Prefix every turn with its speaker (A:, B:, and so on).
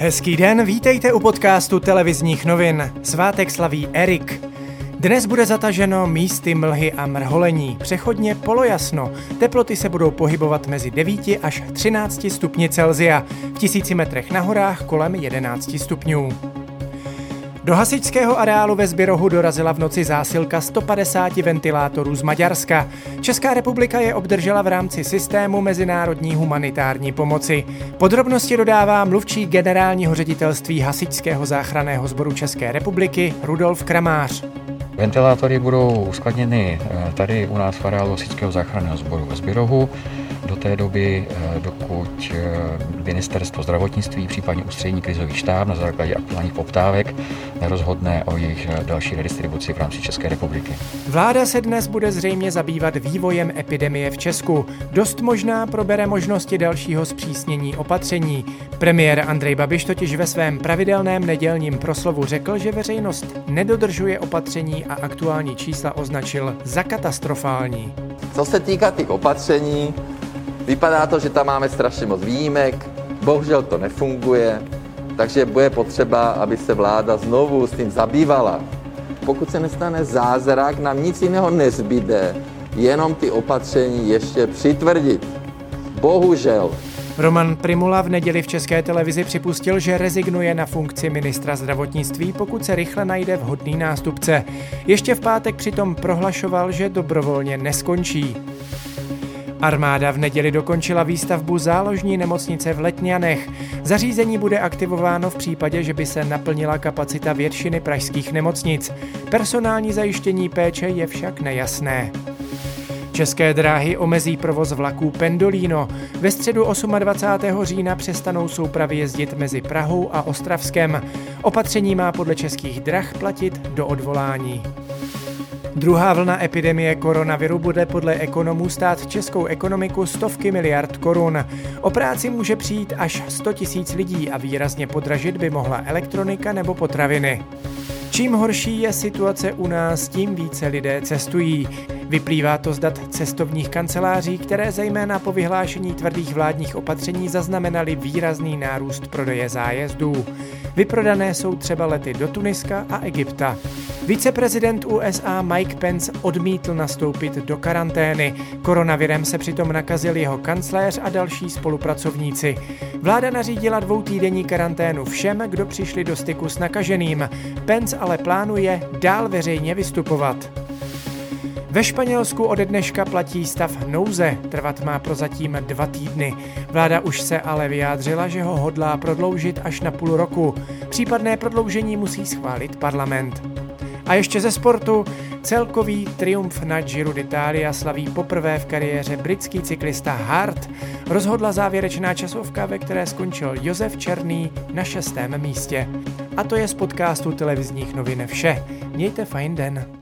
A: Hezký den, vítejte u podcastu televizních novin. Svátek slaví Erik. Dnes bude zataženo místy mlhy a mrholení, přechodně polojasno. Teploty se budou pohybovat mezi 9 až 13 stupni Celzia, v tisíci metrech na horách kolem 11 stupňů. Do hasičského areálu ve Zbyrohu dorazila v noci zásilka 150 ventilátorů z Maďarska. Česká republika je obdržela v rámci systému mezinárodní humanitární pomoci. Podrobnosti dodává mluvčí generálního ředitelství hasičského záchranného sboru České republiky Rudolf Kramář.
B: Ventilátory budou uskladněny eh, tady u nás v areálu hasičského záchranného sboru ve Zbyrohu do té doby, eh, dokud eh, ministerstvo zdravotnictví, případně ústřední krizový štáb na základě aktuálních poptávek nerozhodne o jejich eh, další redistribuci v rámci České republiky.
A: Vláda se dnes bude zřejmě zabývat vývojem epidemie v Česku. Dost možná probere možnosti dalšího zpřísnění opatření. Premiér Andrej Babiš totiž ve svém pravidelném nedělním proslovu řekl, že veřejnost nedodržuje opatření a aktuální čísla označil za katastrofální.
C: Co se týká těch opatření, Vypadá to, že tam máme strašně moc výjimek, bohužel to nefunguje, takže bude potřeba, aby se vláda znovu s tím zabývala. Pokud se nestane zázrak, nám nic jiného nezbyde, jenom ty opatření ještě přitvrdit. Bohužel.
A: Roman Primula v neděli v České televizi připustil, že rezignuje na funkci ministra zdravotnictví, pokud se rychle najde vhodný nástupce. Ještě v pátek přitom prohlašoval, že dobrovolně neskončí. Armáda v neděli dokončila výstavbu záložní nemocnice v Letňanech. Zařízení bude aktivováno v případě, že by se naplnila kapacita většiny pražských nemocnic. Personální zajištění péče je však nejasné. České dráhy omezí provoz vlaků Pendolino. Ve středu 28. října přestanou soupravy jezdit mezi Prahou a Ostravskem. Opatření má podle českých drah platit do odvolání. Druhá vlna epidemie koronaviru bude podle ekonomů stát českou ekonomiku stovky miliard korun. O práci může přijít až 100 tisíc lidí a výrazně podražit by mohla elektronika nebo potraviny. Čím horší je situace u nás, tím více lidé cestují. Vyplývá to z dat cestovních kanceláří, které zejména po vyhlášení tvrdých vládních opatření zaznamenaly výrazný nárůst prodeje zájezdů. Vyprodané jsou třeba lety do Tuniska a Egypta. Viceprezident USA Mike Pence odmítl nastoupit do karantény. Koronavirem se přitom nakazil jeho kancléř a další spolupracovníci. Vláda nařídila dvoutýdenní karanténu všem, kdo přišli do styku s nakaženým. Pence ale plánuje dál veřejně vystupovat. Ve Španělsku ode dneška platí stav nouze, trvat má prozatím dva týdny. Vláda už se ale vyjádřila, že ho hodlá prodloužit až na půl roku. Případné prodloužení musí schválit parlament. A ještě ze sportu. Celkový triumf na Giro d'Italia slaví poprvé v kariéře britský cyklista Hart. Rozhodla závěrečná časovka, ve které skončil Josef Černý na šestém místě. A to je z podcastu televizních novin vše. Mějte fajn den.